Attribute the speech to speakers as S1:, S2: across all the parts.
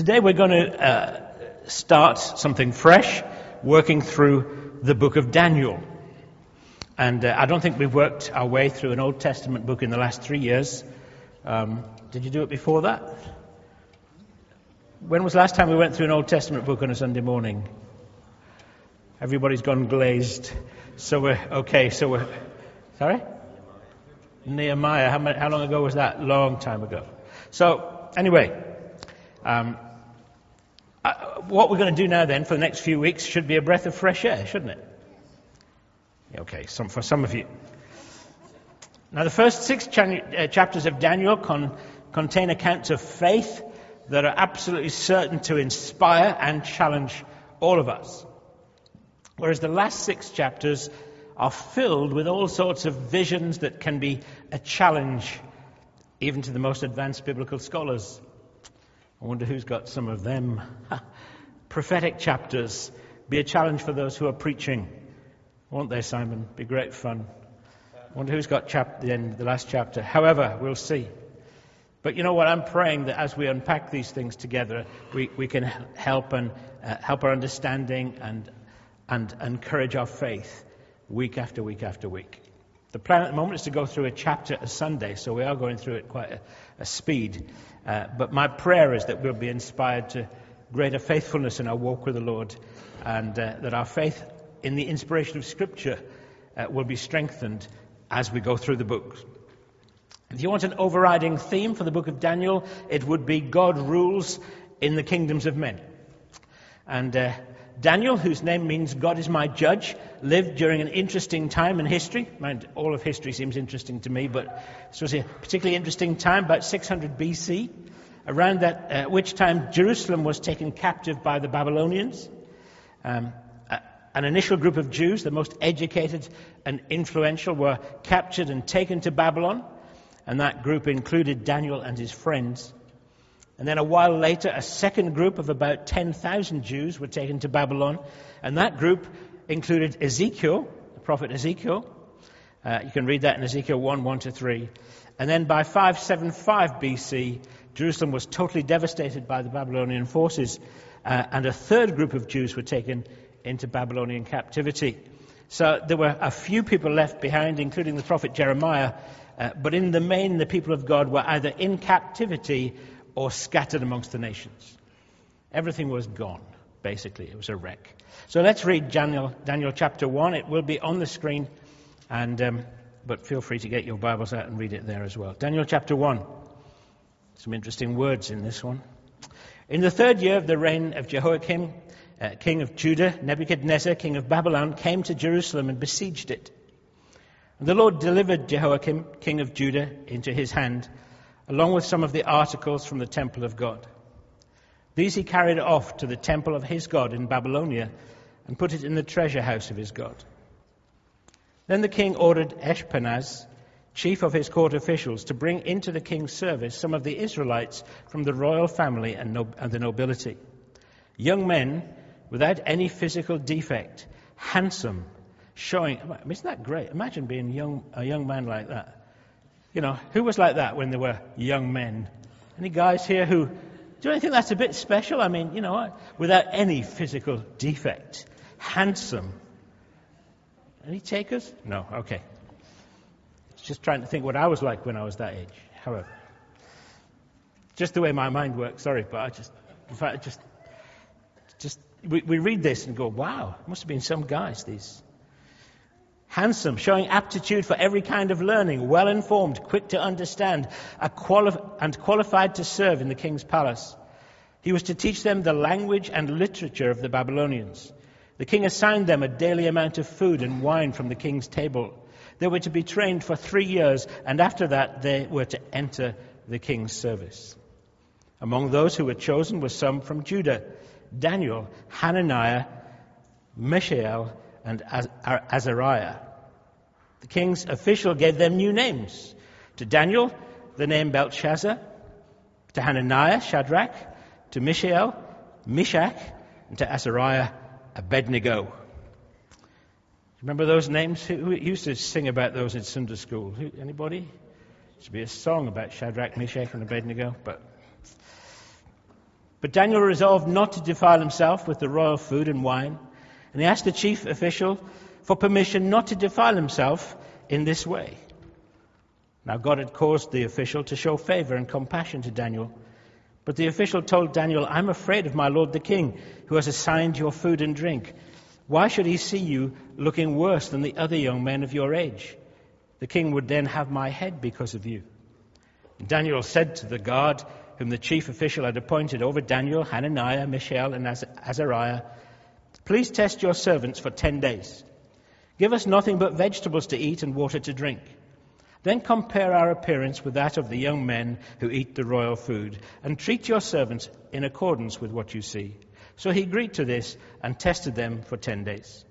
S1: Today we're going to uh, start something fresh, working through the book of Daniel. And uh, I don't think we've worked our way through an Old Testament book in the last three years. Um, did you do it before that? When was the last time we went through an Old Testament book on a Sunday morning? Everybody's gone glazed. So we're, okay, so we're, sorry? Nehemiah. How, many, how long ago was that? Long time ago. So, anyway, um, what we're going to do now then for the next few weeks should be a breath of fresh air, shouldn't it? Okay, some, for some of you. Now, the first six uh, chapters of Daniel con- contain accounts of faith that are absolutely certain to inspire and challenge all of us. Whereas the last six chapters are filled with all sorts of visions that can be a challenge even to the most advanced biblical scholars. I wonder who's got some of them. Prophetic chapters be a challenge for those who are preaching, won't they, Simon? Be great fun. I wonder who's got chap- the, end, the last chapter. However, we'll see. But you know what? I'm praying that as we unpack these things together, we, we can help and uh, help our understanding and, and encourage our faith week after week after week. The plan at the moment is to go through a chapter a Sunday, so we are going through it quite a, a speed. Uh, but my prayer is that we'll be inspired to greater faithfulness in our walk with the Lord, and uh, that our faith in the inspiration of Scripture uh, will be strengthened as we go through the book. If you want an overriding theme for the book of Daniel, it would be God rules in the kingdoms of men. And uh, Daniel, whose name means God is my judge, lived during an interesting time in history. Mind, all of history seems interesting to me, but this was a particularly interesting time, about 600 BC, around that, uh, which time Jerusalem was taken captive by the Babylonians. Um, an initial group of Jews, the most educated and influential, were captured and taken to Babylon, and that group included Daniel and his friends. And then a while later, a second group of about 10,000 Jews were taken to Babylon. And that group included Ezekiel, the prophet Ezekiel. Uh, you can read that in Ezekiel 1 1 to 3. And then by 575 BC, Jerusalem was totally devastated by the Babylonian forces. Uh, and a third group of Jews were taken into Babylonian captivity. So there were a few people left behind, including the prophet Jeremiah. Uh, but in the main, the people of God were either in captivity or scattered amongst the nations. Everything was gone, basically. It was a wreck. So let's read Daniel, Daniel chapter 1. It will be on the screen, and, um, but feel free to get your Bibles out and read it there as well. Daniel chapter 1. Some interesting words in this one. In the third year of the reign of Jehoiakim, uh, king of Judah, Nebuchadnezzar, king of Babylon, came to Jerusalem and besieged it. And the Lord delivered Jehoiakim, king of Judah, into his hand along with some of the articles from the temple of God. These he carried off to the temple of his God in Babylonia and put it in the treasure house of his God. Then the king ordered Ashpenaz, chief of his court officials, to bring into the king's service some of the Israelites from the royal family and, no- and the nobility. Young men without any physical defect, handsome, showing. Isn't that great? Imagine being young, a young man like that. You know, who was like that when they were young men? Any guys here who, do you think that's a bit special? I mean, you know, without any physical defect, handsome. Any takers? No, okay. Just trying to think what I was like when I was that age, however. Just the way my mind works, sorry, but I just, in fact, I just, just, we, we read this and go, wow, must have been some guys, these handsome, showing aptitude for every kind of learning, well informed, quick to understand, quali- and qualified to serve in the king's palace. He was to teach them the language and literature of the Babylonians. The king assigned them a daily amount of food and wine from the king's table. They were to be trained for three years, and after that they were to enter the king's service. Among those who were chosen were some from Judah Daniel, Hananiah, Mishael, and Azariah. The king's official gave them new names. To Daniel, the name Belshazzar, To Hananiah, Shadrach. To Mishael, Meshach. And to Azariah, Abednego. Remember those names? Who used to sing about those in Sunday school? Anybody? Should be a song about Shadrach, Meshach, and Abednego, but But Daniel resolved not to defile himself with the royal food and wine, and he asked the chief official for permission not to defile himself in this way. Now, God had caused the official to show favor and compassion to Daniel. But the official told Daniel, I'm afraid of my lord the king, who has assigned your food and drink. Why should he see you looking worse than the other young men of your age? The king would then have my head because of you. And Daniel said to the guard, whom the chief official had appointed over Daniel, Hananiah, Mishael, and Azariah, Please test your servants for ten days. Give us nothing but vegetables to eat and water to drink. Then compare our appearance with that of the young men who eat the royal food, and treat your servants in accordance with what you see. So he agreed to this and tested them for ten days.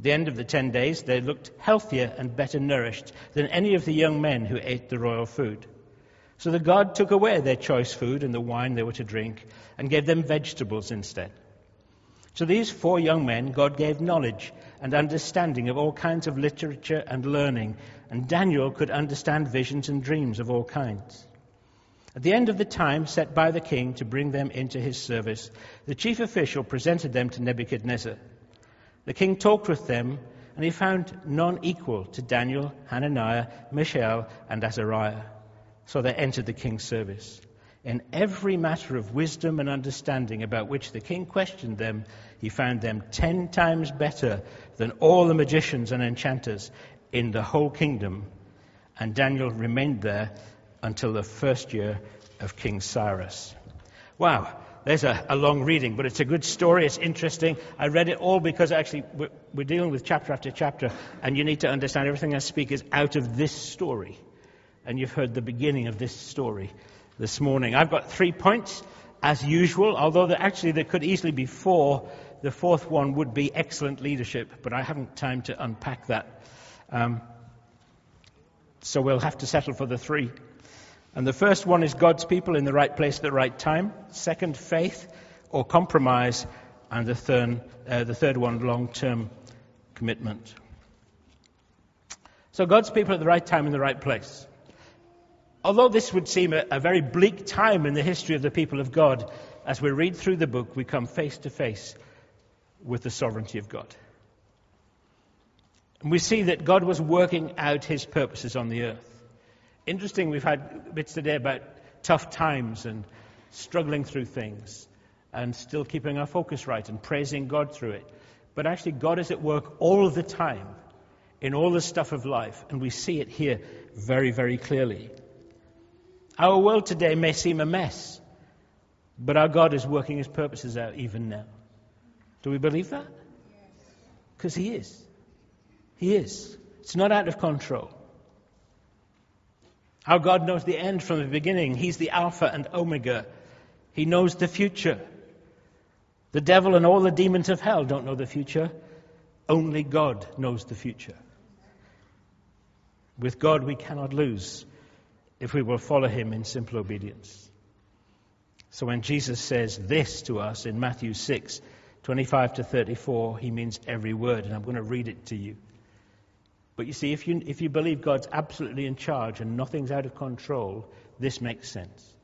S1: At the end of the ten days, they looked healthier and better nourished than any of the young men who ate the royal food. So the god took away their choice food and the wine they were to drink and gave them vegetables instead. To these four young men, God gave knowledge and understanding of all kinds of literature and learning, and Daniel could understand visions and dreams of all kinds. At the end of the time set by the king to bring them into his service, the chief official presented them to Nebuchadnezzar. The king talked with them, and he found none equal to Daniel, Hananiah, Mishael, and Azariah. So they entered the king's service. In every matter of wisdom and understanding about which the king questioned them, he found them ten times better than all the magicians and enchanters in the whole kingdom. And Daniel remained there until the first year of King Cyrus. Wow, there's a, a, long reading, but it's a good story. It's interesting. I read it all because actually we're, we're dealing with chapter after chapter, and you need to understand everything I speak is out of this story and you've heard the beginning of this story this morning. I've got three points, as usual, although there, actually there could easily be four. The fourth one would be excellent leadership, but I haven't time to unpack that. Um, so we'll have to settle for the three. And the first one is God's people in the right place at the right time. Second, faith or compromise. And the third, uh, the third one, long term commitment. So God's people at the right time in the right place. Although this would seem a, a, very bleak time in the history of the people of God, as we read through the book, we come face to face with the sovereignty of God. And we see that God was working out his purposes on the earth. Interesting, we've had bits today about tough times and struggling through things and still keeping our focus right and praising God through it. But actually, God is at work all the time in all the stuff of life, and we see it here very, very clearly. Our world today may seem a mess, but our God is working his purposes out even now. Do we believe that? Because he is. He is. It's not out of control. Our God knows the end from the beginning. He's the Alpha and Omega. He knows the future. The devil and all the demons of hell don't know the future. Only God knows the future. With God, we cannot lose if we will follow him in simple obedience. So when Jesus says this to us in Matthew 6, 25 to 34, he means every word, and I'm going to read it to you. But you see, if you, if you believe God's absolutely in charge and nothing's out of control, this makes sense.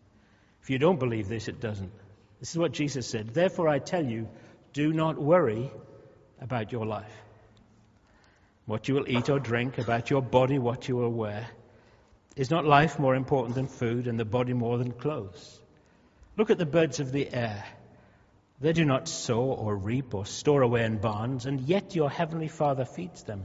S1: If you don't believe this, it doesn't. This is what Jesus said. Therefore, I tell you, do not worry about your life. What you will eat or drink, about your body, what you will wear. Is not life more important than food and the body more than clothes? Look at the birds of the air. They do not sow or reap or store away in barns, and yet your heavenly Father feeds them.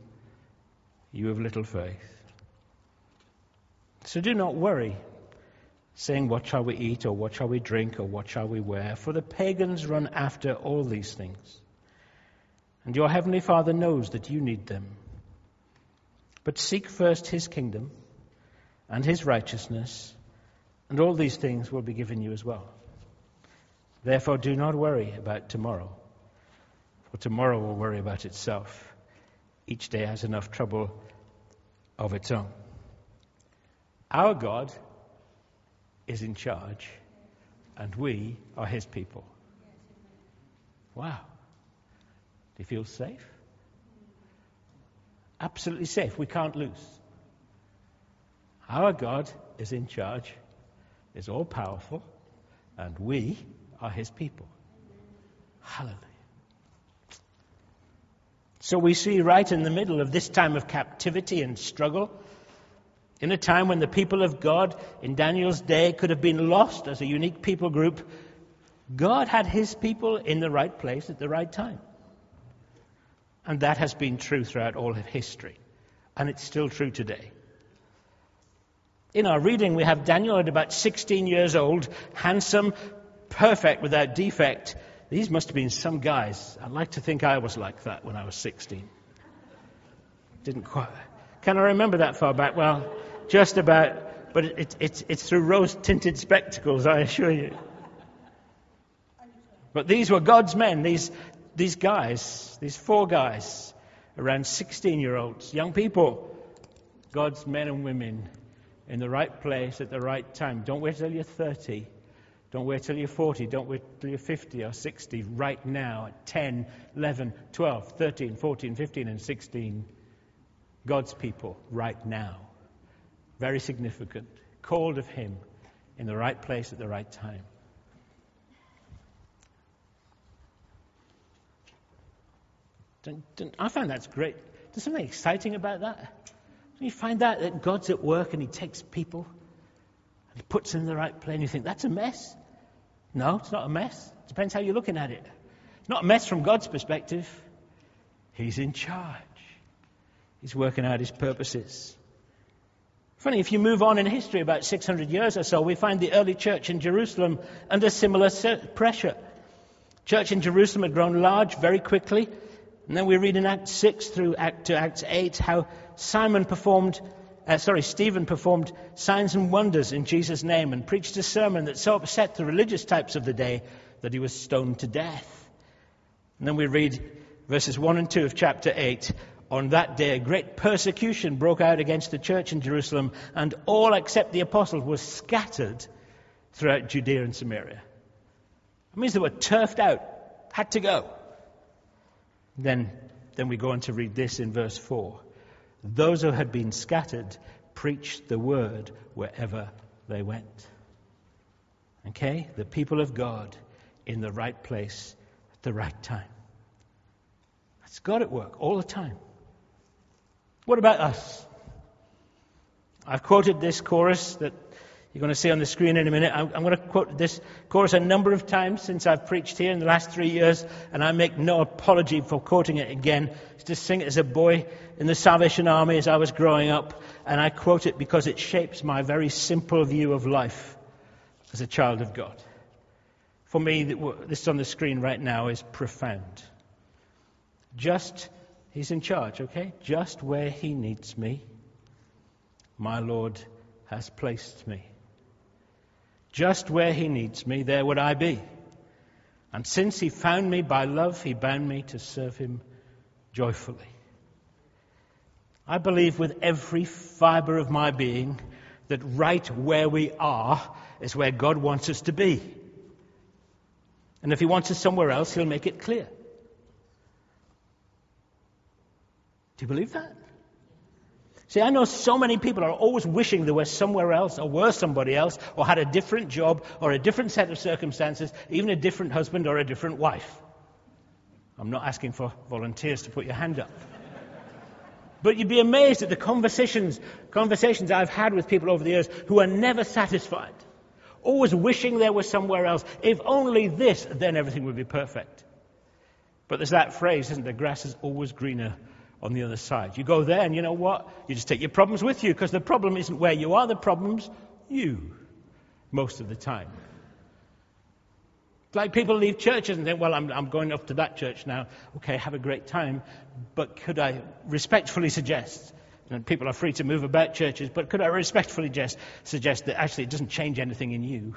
S1: you have little faith? So do not worry, saying, What shall we eat, or what shall we drink, or what shall we wear? For the pagans run after all these things. And your heavenly Father knows that you need them. But seek first his kingdom and his righteousness, and all these things will be given you as well. Therefore, do not worry about tomorrow, for tomorrow will worry about itself. Each day has enough trouble of its own. Our God is in charge, and we are his people. Wow. Do you feel safe? Absolutely safe. We can't lose. Our God is in charge, is all powerful, and we are his people. Hallelujah. So we see right in the middle of this time of captivity and struggle, in a time when the people of God in Daniel's day could have been lost as a unique people group, God had his people in the right place at the right time. And that has been true throughout all of history. And it's still true today. In our reading, we have Daniel at about 16 years old, handsome, perfect without defect. These must have been some guys. I'd like to think I was like that when I was 16. Didn't quite. Can I remember that far back? Well, just about, but it, it, it's through rose tinted spectacles, I assure you. But these were God's men, these, these guys, these four guys, around 16 year olds, young people, God's men and women in the right place at the right time. Don't wait till you're 30. Don't wait till you're 40. Don't wait till you're 50 or 60. Right now, at 10, 11, 12, 13, 14, 15, and 16. God's people, right now. Very significant. Called of Him in the right place at the right time. Don't. I find that's great. There's something exciting about that. Don't you find that, that God's at work and He takes people and puts them in the right place and you think, that's a mess? No, it's not a mess. Depends how you're looking at it. It's not a mess from God's perspective. He's in charge. He's working out His purposes. Funny, if you move on in history about 600 years or so, we find the early church in Jerusalem under similar pressure. Church in Jerusalem had grown large very quickly. And then we read in Acts 6 through Act to Acts 8 how Simon performed, uh, sorry, Stephen performed signs and wonders in Jesus' name and preached a sermon that so upset the religious types of the day that he was stoned to death. And then we read verses 1 and 2 of chapter 8. On that day, a great persecution broke out against the church in Jerusalem, and all except the apostles were scattered throughout Judea and Samaria. It means they were turfed out, had to go. Then, then we go on to read this in verse 4. Those who had been scattered preached the word wherever they went. Okay? The people of God in the right place at the right time. That's God at work all the time. What about us? I've quoted this chorus that you're going to see on the screen in a minute. I'm, I'm, going to quote this chorus a number of times since I've preached here in the last three years, and I make no apology for quoting it again. I used to sing it as a boy in the Salvation Army as I was growing up, and I quote it because it shapes my very simple view of life as a child of God. For me, this on the screen right now is profound. Just, He's in charge, okay? Just where He needs me, my Lord has placed me. Just where he needs me, there would I be. And since he found me by love, he bound me to serve him joyfully. I believe with every fiber of my being that right where we are is where God wants us to be. And if he wants us somewhere else, he'll make it clear. Do you believe that? See, I know so many people are always wishing they were somewhere else or were somebody else or had a different job or a different set of circumstances, even a different husband or a different wife. I'm not asking for volunteers to put your hand up. But you'd be amazed at the conversations, conversations I've had with people over the years who are never satisfied. Always wishing they were somewhere else. If only this, then everything would be perfect. But there's that phrase, isn't there? Grass is always greener on the other side. You go there, and you know what? You just take your problems with you because the problem isn't where you are, the problem's you most of the time. It's like people leave churches and think, well, I'm, I'm going off to that church now. Okay, have a great time. But could I respectfully suggest, and people are free to move about churches, but could I respectfully just suggest that actually it doesn't change anything in you?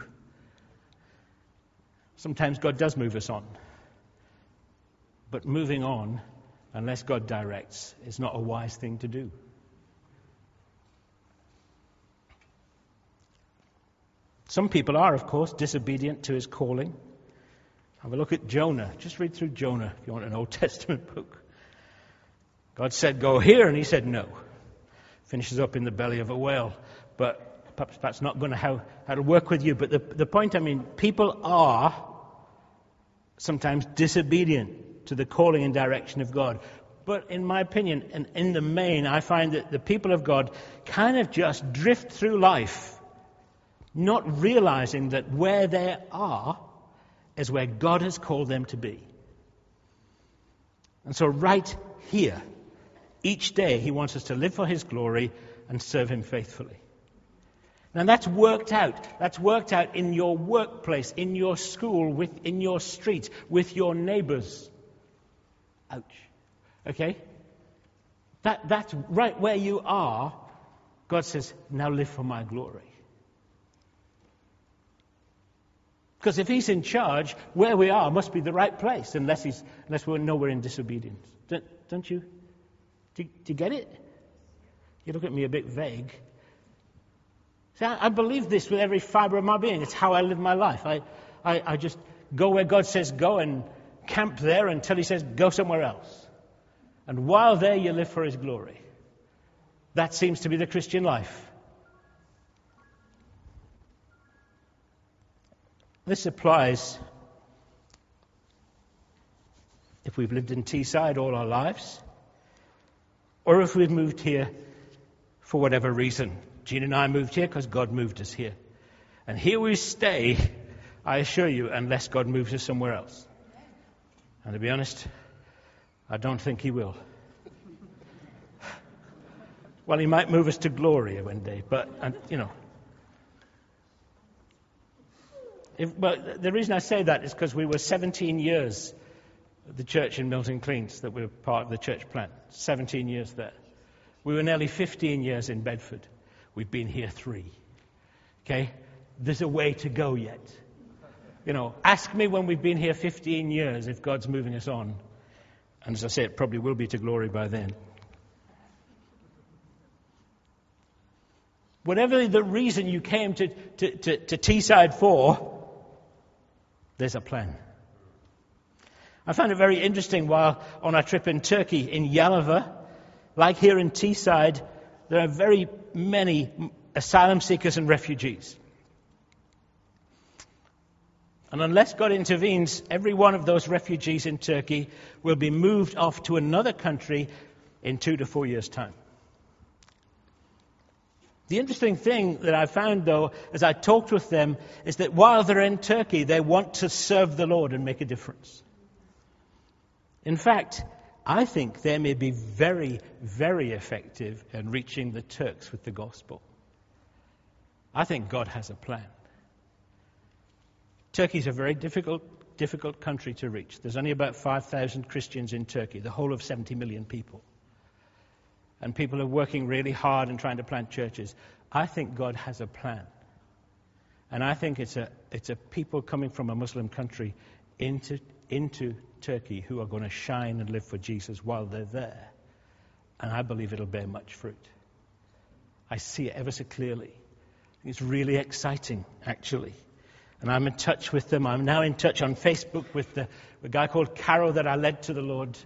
S1: Sometimes God does move us on. But moving on, unless God directs, is not a wise thing to do. Some people are, of course, disobedient to his calling. Have a look at Jonah. Just read through Jonah if you want an Old Testament book. God said, Go here, and he said, No. Finishes up in the belly of a whale. But perhaps that's not going to how, how to work with you. But the, the point, I mean, people are sometimes disobedient to the calling and direction of God. But in my opinion, and in the main, I find that the people of God kind of just drift through life, not realizing that where they are is where God has called them to be. And so, right here, each day, He wants us to live for His glory and serve Him faithfully. Now, that's worked out. That's worked out in your workplace, in your school, with, in your street, with your neighbors. Ouch. Okay? That, that's right where you are. God says, now live for my glory. Because if he's in charge, where we are must be the right place, unless, he's, unless we know we're in disobedience. Don't, don't you? Do, do, you get it? You look at me a bit vague. See, I, I, believe this with every fiber of my being. It's how I live my life. I, I, I just go where God says go and camp there until he says go somewhere else. And while there, you live for his glory. That seems to be the Christian life. This applies if we've lived in Teesside all our lives, or if we've moved here for whatever reason. Jean and I moved here because God moved us here. And here we stay, I assure you, unless God moves us somewhere else. And to be honest, I don't think He will. well, He might move us to glory one day, but, and, you know. If, but the reason I say that is because we were 17 years at the church in Milton Keynes that we were part of the church plant. 17 years there. We were nearly 15 years in Bedford. We've been here three. Okay? There's a way to go yet. You know, ask me when we've been here 15 years if God's moving us on. And as I say, it probably will be to glory by then. Whatever the reason you came to, to, to, to Teesside for, there's a plan. I found it very interesting while on our trip in Turkey, in Yalova, like here in Teesside, there are very many asylum seekers and refugees. And unless God intervenes, every one of those refugees in Turkey will be moved off to another country in two to four years' time. The interesting thing that I found, though, as I talked with them, is that while they're in Turkey, they want to serve the Lord and make a difference. In fact, I think they may be very, very effective in reaching the Turks with the gospel. I think God has a plan. Turkey is a very difficult, difficult country to reach. There's only about 5,000 Christians in Turkey, the whole of 70 million people and people are working really hard and trying to plant churches. I think God has a plan. And I think it's a, it's a people coming from a Muslim country into, into Turkey who are going to shine and live for Jesus while they're there. And I believe it'll bear much fruit. I see it ever so clearly. It's really exciting, actually. And I'm in touch with them. I'm now in touch on Facebook with the, the guy called Carol that I led to the Lord.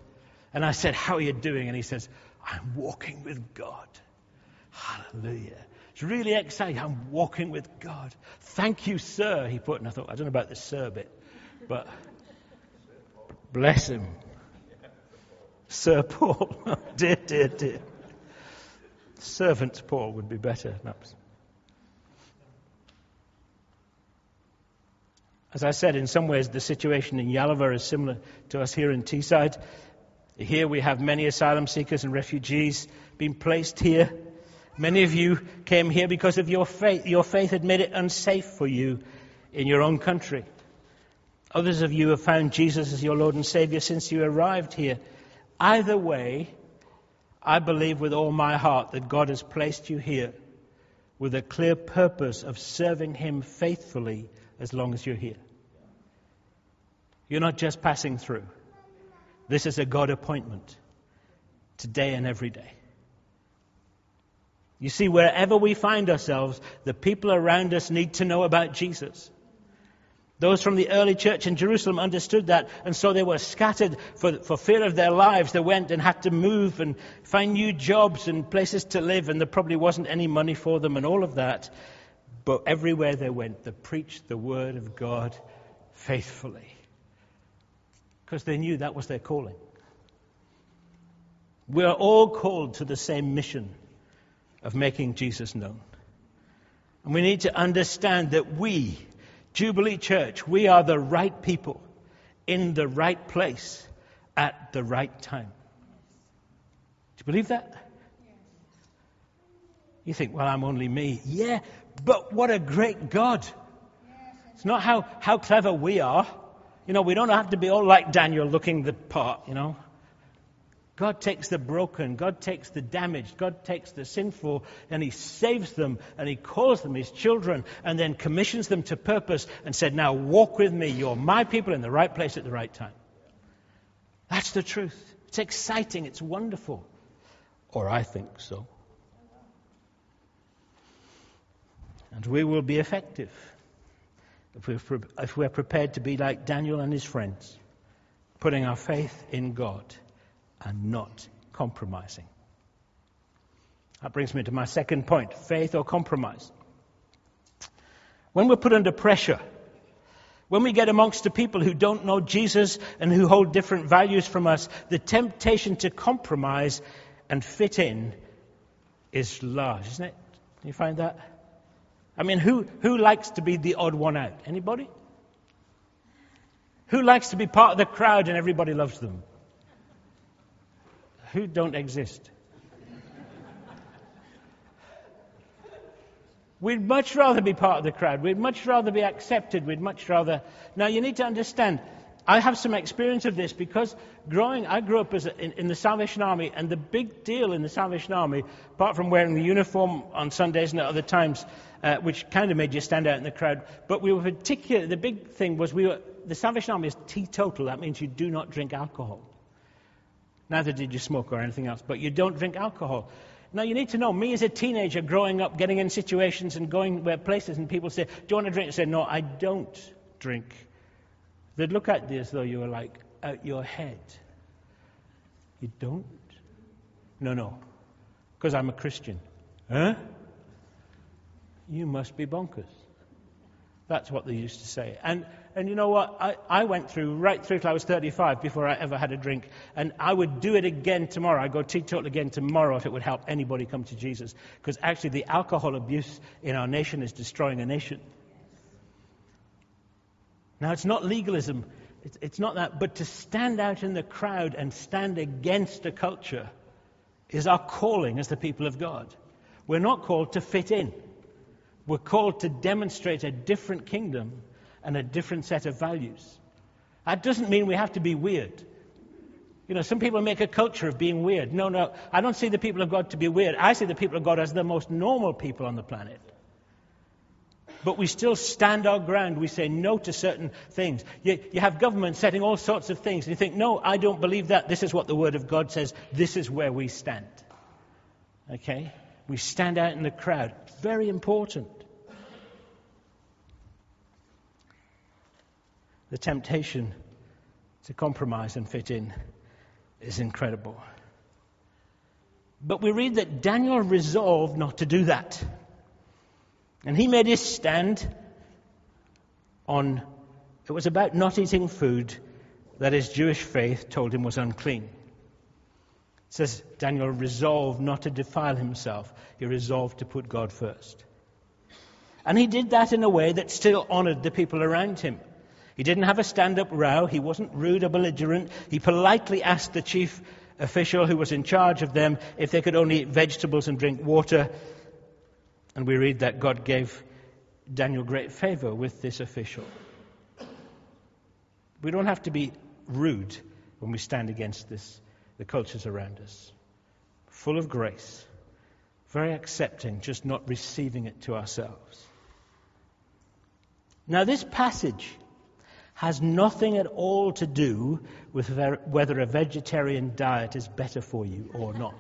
S1: And I said, How are you doing? And he says, I'm walking with God. Hallelujah. It's really exciting. I'm walking with God. Thank you, sir, he put. And I thought, I don't know about the sir bit, but bless him. Sir Paul. dear, dear, dear. Servant Paul would be better, perhaps. As I said, in some ways, the situation in Yalova is similar to us here in Teesside. Here we have many asylum seekers and refugees being placed here. Many of you came here because of your faith. Your faith had made it unsafe for you in your own country. Others of you have found Jesus as your Lord and Savior since you arrived here. Either way, I believe with all my heart that God has placed you here with a clear purpose of serving Him faithfully as long as you're here. You're not just passing through. This is a God appointment today and every day. You see, wherever we find ourselves, the people around us need to know about Jesus. Those from the early church in Jerusalem understood that, and so they were scattered for, for fear of their lives. They went and had to move and find new jobs and places to live, and there probably wasn't any money for them and all of that. But everywhere they went, they preached the word of God faithfully because they knew that was their calling. We are all called to the same mission of making Jesus known. And we need to understand that we, Jubilee Church, we are the right people in the right place at the right time. Do you believe that? You think, well, I'm only me. Yeah, but what a great God. It's not how, how clever we are. You know, we don't have to be all like Daniel looking the part, you know. God takes the broken, God takes the damaged, God takes the sinful, and He saves them, and He calls them His children, and then commissions them to purpose and said, Now walk with me. You're my people in the right place at the right time. That's the truth. It's exciting, it's wonderful. Or I think so. And we will be effective if we're, if we're prepared to be like Daniel and his friends, putting our faith in God and not compromising. That brings me to my second point faith or compromise. When we're put under pressure, when we get amongst the people who don't know Jesus and who hold different values from us, the temptation to compromise and fit in is large, isn't it? Do you find that? I mean, who, who likes to be the odd one out? Anybody? Who likes to be part of the crowd and everybody loves them? who don't exist. We'd much rather be part of the crowd. We'd much rather be accepted. We'd much rather. Now, you need to understand, I have some experience of this because growing, I grew up as a, in, in, the Salvation Army, and the big deal in the Salvation Army, apart from wearing the uniform on Sundays and at other times, uh, which kind of made you stand out in the crowd, but we were particular. The big thing was we were the Salvation Army is teetotal. That means you do not drink alcohol. Neither did you smoke or anything else, but you don't drink alcohol. Now, you need to know, me as a teenager growing up, getting in situations and going where places, and people say, Do you want to drink? I say, No, I don't drink. They'd look at you as though you were like out your head. You don't? No, no. Because I'm a Christian. Huh? You must be bonkers. That's what they used to say. And and you know what? I, I went through right through till I was 35 before I ever had a drink. And I would do it again tomorrow. I'd go teetotal again tomorrow if it would help anybody come to Jesus. Because actually, the alcohol abuse in our nation is destroying a nation. Now, it's not legalism. It's, it's not that. But to stand out in the crowd and stand against a culture is our calling as the people of God. We're not called to fit in. We're called to demonstrate a different kingdom and a different set of values. That doesn't mean we have to be weird. You know, some people make a culture of being weird. No, no, I don't see the people of God to be weird. I see the people of God as the most normal people on the planet. But we still stand our ground. We say no to certain things. You, you have government setting all sorts of things, and you think, no, I don't believe that. This is what the Word of God says. This is where we stand. Okay? We stand out in the crowd. Very important. the temptation to compromise and fit in is incredible. But we read that Daniel resolved not to do that. And he made his stand on, it was about not eating food that his Jewish faith told him was unclean. It says Daniel resolved not to defile himself, he resolved to put God first. And he did that in a way that still honored the people around him. He didn't have a stand up row. He wasn't rude or belligerent. He politely asked the chief official who was in charge of them if they could only eat vegetables and drink water. And we read that God gave Daniel great favor with this official. We don't have to be rude when we stand against this, the cultures around us. Full of grace, very accepting, just not receiving it to ourselves. Now, this passage has nothing at all to do with whether a vegetarian diet is better for you or not.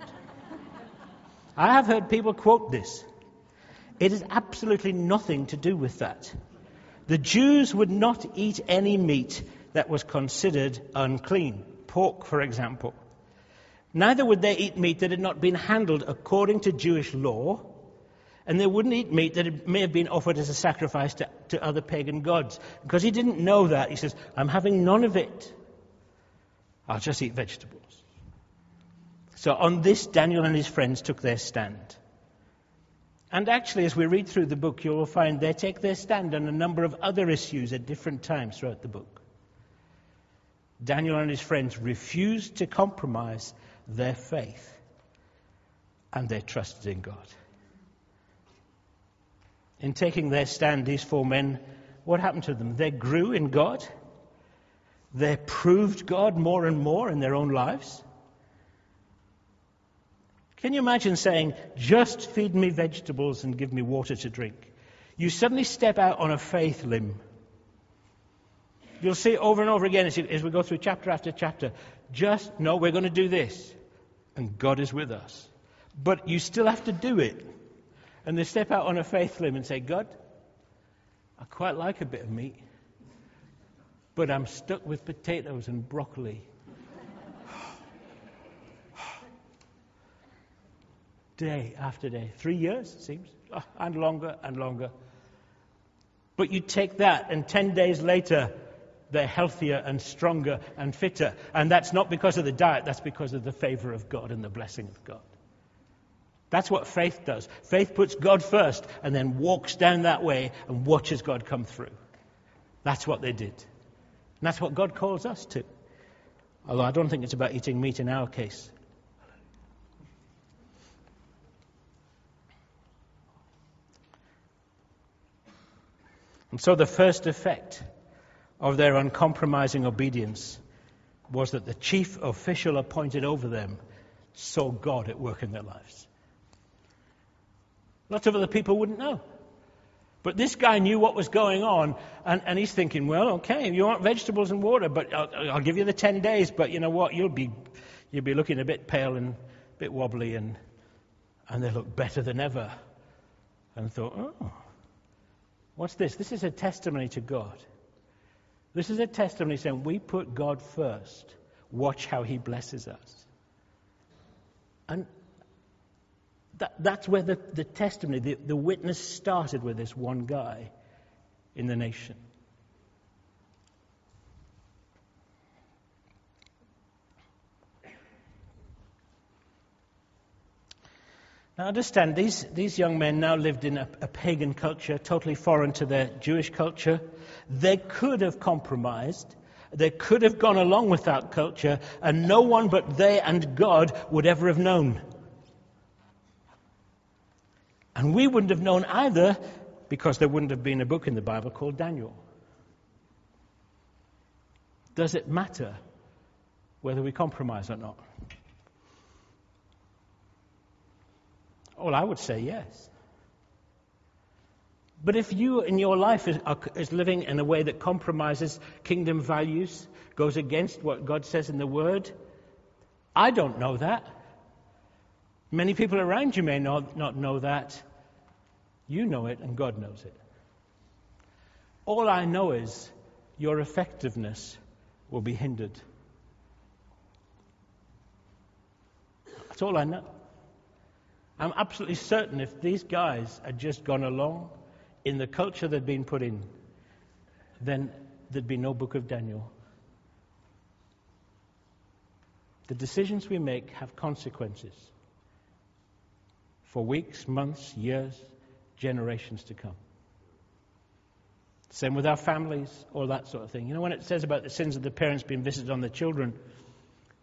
S1: I have heard people quote this. It has absolutely nothing to do with that. The Jews would not eat any meat that was considered unclean, pork, for example. Neither would they eat meat that had not been handled according to Jewish law, and they wouldn't eat meat that may have been offered as a sacrifice to, to other pagan gods. Because he didn't know that, he says, I'm having none of it. I'll just eat vegetables. So on this, Daniel and his friends took their stand. And actually, as we read through the book, you will find they take their stand on a number of other issues at different times throughout the book. Daniel and his friends refused to compromise their faith and they trusted in God. In taking their stand, these four men, what happened to them? They grew in God. They proved God more and more in their own lives. Can you imagine saying, just feed me vegetables and give me water to drink? You suddenly step out on a faith limb. You'll see over and over again as, we go through chapter after chapter, just, no, we're going to do this. And God is with us. But you still have to do it. And they step out on a faith limb and say, God, I quite like a bit of meat, but I'm stuck with potatoes and broccoli day after day. Three years, it seems, ah, and longer and longer. But you take that, and 10 days later, they're healthier and stronger and fitter. And that's not because of the diet, that's because of the favor of God and the blessing of God. That's what faith does. Faith puts God first and then walks down that way and watches God come through. That's what they did. And that's what God calls us to. Although I don't think it's about eating meat in our case. And so the first effect of their uncompromising obedience was that the chief official appointed over them saw God at work in their lives. Lots of other people wouldn't know. But this guy knew what was going on, and, and he's thinking, well, okay, you want vegetables and water, but I'll, I'll, give you the 10 days, but you know what? You'll be, you'll be looking a bit pale and a bit wobbly, and, and they look better than ever. And thought, oh, What's this? This is a testimony to God. This is a testimony saying we put God first. Watch how he blesses us. And that, that's where the, the testimony, the, the witness started with this one guy in the nation. Now, understand, these, these young men now lived in a, a, pagan culture, totally foreign to their Jewish culture. They could have compromised. They could have gone along with that culture, and no one but they and God would ever have known. And we wouldn't have known either because there wouldn't have been a book in the Bible called Daniel. Does it matter whether we compromise or not? Well, I would say yes. But if you in your life is, is, living in a way that compromises kingdom values, goes against what God says in the Word, I don't know that. Many people around you may not, not know that. You know it, and God knows it. All I know is your effectiveness will be hindered. That's all I know. I'm absolutely certain if these guys had just gone along in the culture they'd been put in, then there'd be no book of Daniel. The decisions we make have consequences for weeks, months, years, generations to come. Same with our families, all that sort of thing. You know, when it says about the sins of the parents being visited on the children,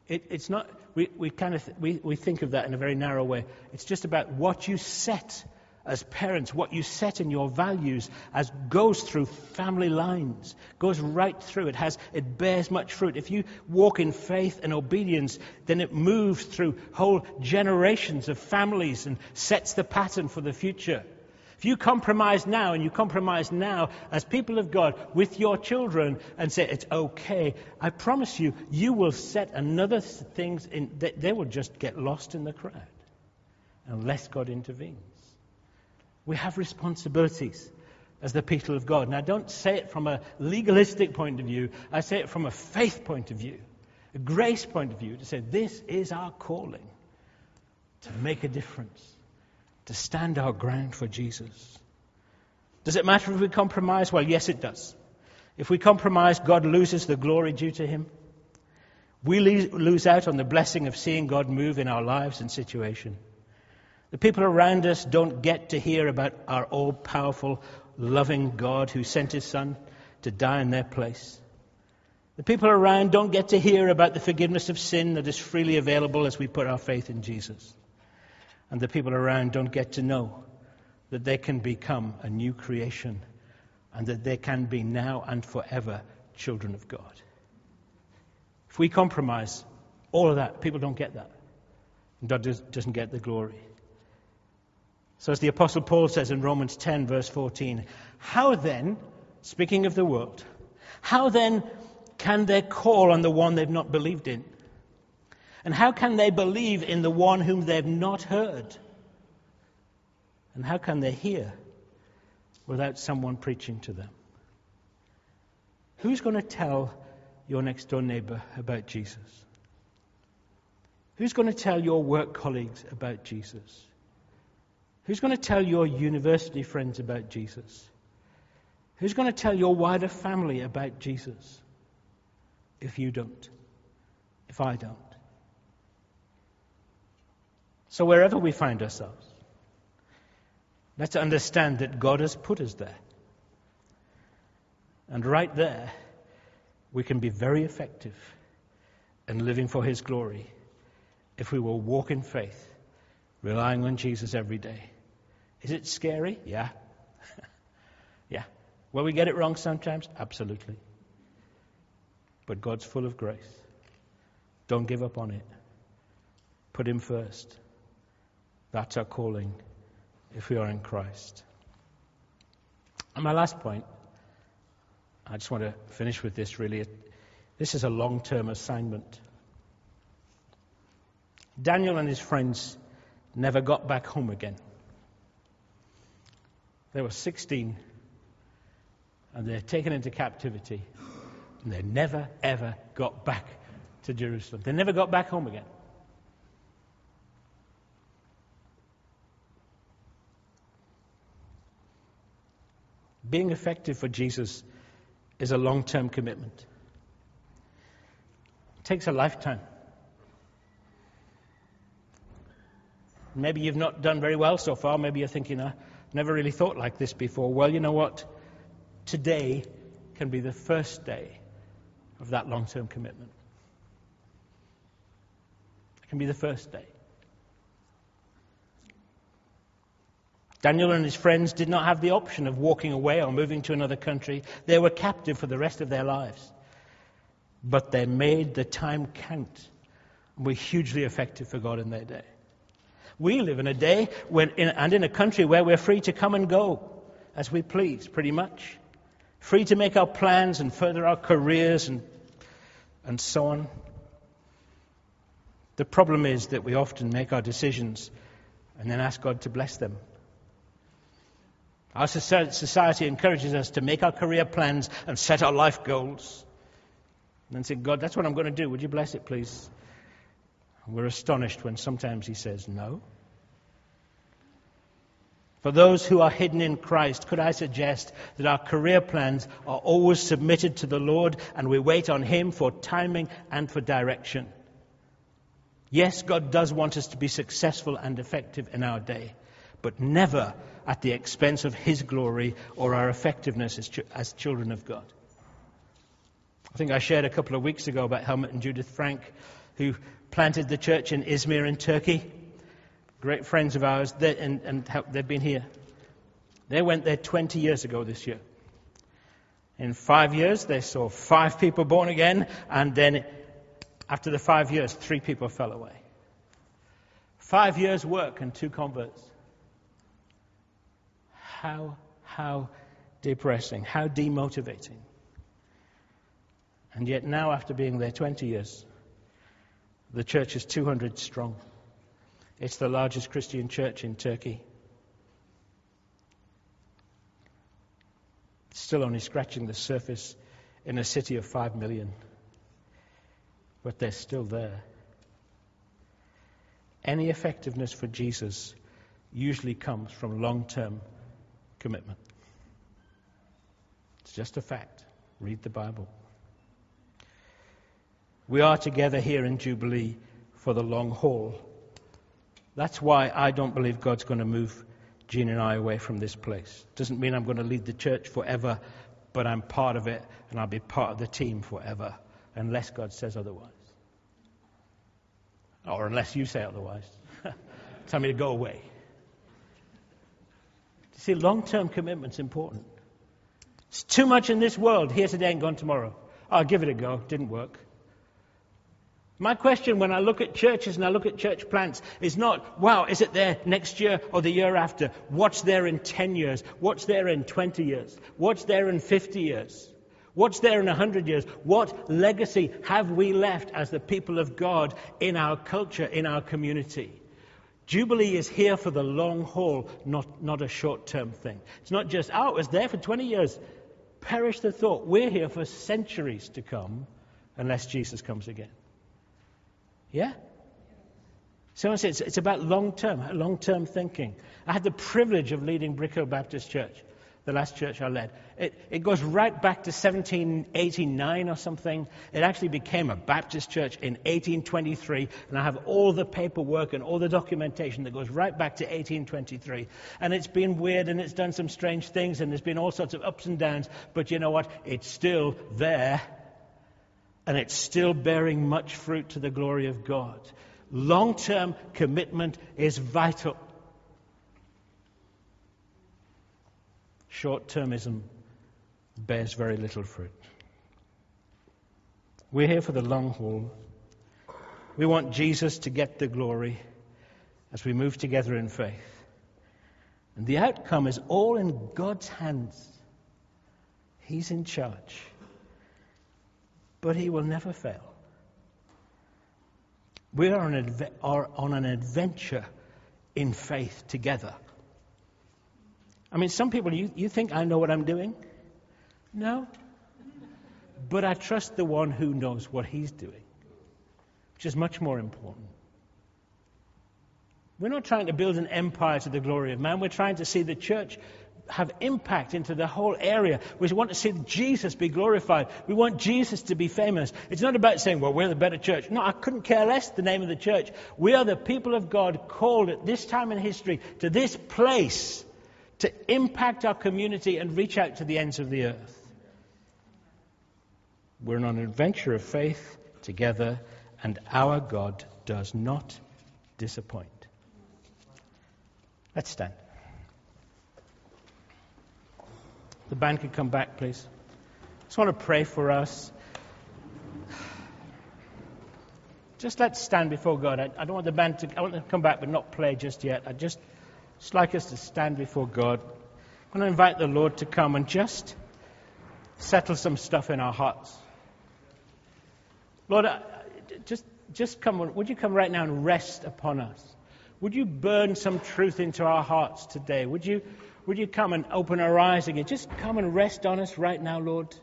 S1: it, it's not, we, we kind of, th- we, we think of that in a very narrow way. It's just about what you set as parents, what you set in your values as goes through family lines, goes right through. It has, it bears much fruit. If you walk in faith and obedience, then it moves through whole generations of families and sets the pattern for the future. You compromise now and you compromise now as people of God with your children and say it's okay, I promise you, you will set another things in, they, they will just get lost in the crowd unless God intervenes. We have responsibilities as the people of God. And I don't say it from a legalistic point of view, I say it from a faith point of view, a grace point of view, to say this is our calling to make a difference, to stand our ground for Jesus. Does it matter if we compromise? Well, yes, it does. If we compromise, God loses the glory due to Him. We lose out on the blessing of seeing God move in our lives and situation. The people around us don't get to hear about our all powerful, loving God who sent his son to die in their place. The people around don't get to hear about the forgiveness of sin that is freely available as we put our faith in Jesus. And the people around don't get to know that they can become a new creation and that they can be now and forever children of God. If we compromise all of that, people don't get that. And God doesn't get the glory. So, as the Apostle Paul says in Romans 10, verse 14, how then, speaking of the world, how then can they call on the one they've not believed in? And how can they believe in the one whom they've not heard? And how can they hear without someone preaching to them? Who's going to tell your next door neighbor about Jesus? Who's going to tell your work colleagues about Jesus? Who's going to tell your university friends about Jesus? Who's going to tell your wider family about Jesus if you don't? If I don't? So, wherever we find ourselves, let's understand that God has put us there. And right there, we can be very effective in living for His glory if we will walk in faith, relying on Jesus every day. Is it scary? Yeah. yeah. Will we get it wrong sometimes? Absolutely. But God's full of grace. Don't give up on it. Put Him first. That's our calling if we are in Christ. And my last point, I just want to finish with this really. This is a long term assignment. Daniel and his friends never got back home again. They were 16 and they're taken into captivity and they never, ever got back to Jerusalem. They never got back home again. Being effective for Jesus is a long term commitment. It takes a lifetime. Maybe you've not done very well so far. Maybe you're thinking, uh, Never really thought like this before. Well, you know what? Today can be the first day of that long term commitment. It can be the first day. Daniel and his friends did not have the option of walking away or moving to another country. They were captive for the rest of their lives. But they made the time count and were hugely effective for God in their day. We live in a day when, in, and in a country where we're free to come and go as we please, pretty much. Free to make our plans and further our careers and, and so on. The problem is that we often make our decisions and then ask God to bless them. Our society encourages us to make our career plans and set our life goals. And then say, God, that's what I'm going to do. Would you bless it, please? We're astonished when sometimes he says no. For those who are hidden in Christ, could I suggest that our career plans are always submitted to the Lord and we wait on Him for timing and for direction? Yes, God does want us to be successful and effective in our day, but never at the expense of His glory or our effectiveness as, ch- as children of God. I think I shared a couple of weeks ago about Helmut and Judith Frank, who planted the church in Izmir in Turkey. Great friends of ours, they, and, and they've been here. They went there 20 years ago this year. In five years, they saw five people born again, and then after the five years, three people fell away. Five years' work and two converts. How, how depressing, how demotivating. And yet, now, after being there 20 years, the church is 200 strong. It's the largest Christian church in Turkey. Still only scratching the surface in a city of 5 million. But they're still there. Any effectiveness for Jesus usually comes from long term commitment. It's just a fact. Read the Bible. We are together here in Jubilee for the long haul. That's why I don't believe God's going to move Jean and I away from this place. Doesn't mean I'm going to lead the church forever, but I'm part of it and I'll be part of the team forever, unless God says otherwise. Or unless you say otherwise. Tell me to go away. You see, long term commitment's important. It's too much in this world, here today and gone tomorrow. I'll give it a go. Didn't work. My question when I look at churches and I look at church plants is not, wow, is it there next year or the year after? What's there in 10 years? What's there in 20 years? What's there in 50 years? What's there in 100 years? What legacy have we left as the people of God in our culture, in our community? Jubilee is here for the long haul, not, not a short term thing. It's not just, oh, it was there for 20 years. Perish the thought. We're here for centuries to come unless Jesus comes again. Yeah? Someone said it's, it's about long term, long term thinking. I had the privilege of leading Hill Baptist Church the last church I led. It, it goes right back to 1789 or something. It actually became a Baptist church in 1823, and I have all the paperwork and all the documentation that goes right back to 1823. And it's been weird, and it's done some strange things, and there's been all sorts of ups and downs, but you know what? It's still there, and it's still bearing much fruit to the glory of God. Long term commitment is vital. Short termism bears very little fruit. We're here for the long haul. We want Jesus to get the glory as we move together in faith. And the outcome is all in God's hands. He's in charge. But He will never fail. We are on an adventure in faith together. I mean, some people, you, you think I know what I'm doing? No. But I trust the one who knows what he's doing, which is much more important. We're not trying to build an empire to the glory of man. We're trying to see the church have impact into the whole area. We want to see Jesus be glorified. We want Jesus to be famous. It's not about saying, well, we're the better church. No, I couldn't care less the name of the church. We are the people of God called at this time in history to this place to impact our community and reach out to the ends of the earth. We're on an adventure of faith together, and our God does not disappoint. Let's stand. The band can come back, please. I just want to pray for us. Just let's stand before God. I, I don't want the band to. I want them to come back, but not play just yet. I just just like us to stand before God. I'm going to invite the Lord to come and just settle some stuff in our hearts. Lord, uh, just, just come, would you come right now and rest upon us? Would you burn some truth into our hearts today? Would you, would you come and open our eyes again? Just come and rest on us right now, Lord.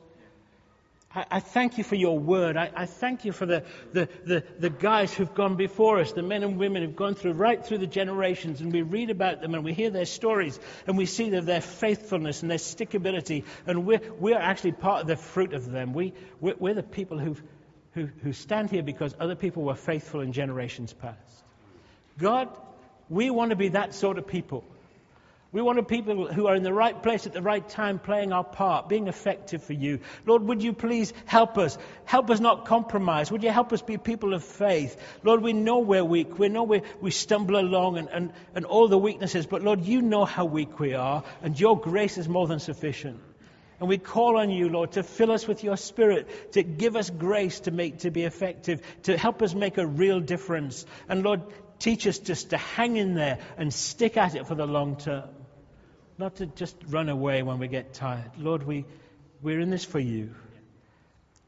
S1: I, thank you for your word. I, I thank you for the, the, the, the, guys who've gone before us, the men and women who've gone through right through the generations, and we read about them and we hear their stories and we see their faithfulness and their stickability, and we're, we're actually part of the fruit of them. We, we're, we're the people who who, who stand here because other people were faithful in generations past. God, we want to be that sort of people. We want people who are in the right place at the right time, playing our part, being effective for you. Lord, would you please help us? Help us not compromise. Would you help us be people of faith? Lord, we know we're weak. We know we, we stumble along and, and, and all the weaknesses, but Lord, you know how weak we are, and your grace is more than sufficient. And we call on you, Lord, to fill us with your spirit, to give us grace to make to be effective, to help us make a real difference. And Lord, teach us just to hang in there and stick at it for the long term. Not to just run away when we get tired. Lord, we, we're in this for you.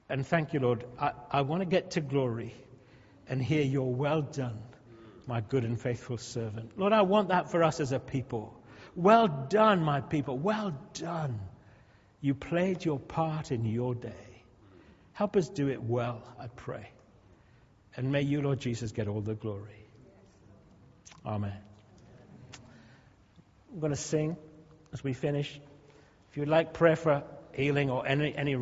S1: And thank you, Lord. I, I want to get to glory and hear your well done, my good and faithful servant. Lord, I want that for us as a people. Well done, my people. Well done. You played your part in your day. Help us do it well, I pray. And may you, Lord Jesus, get all the glory. Amen. I'm going to sing as we finish. If you'd like prayer for healing or any, any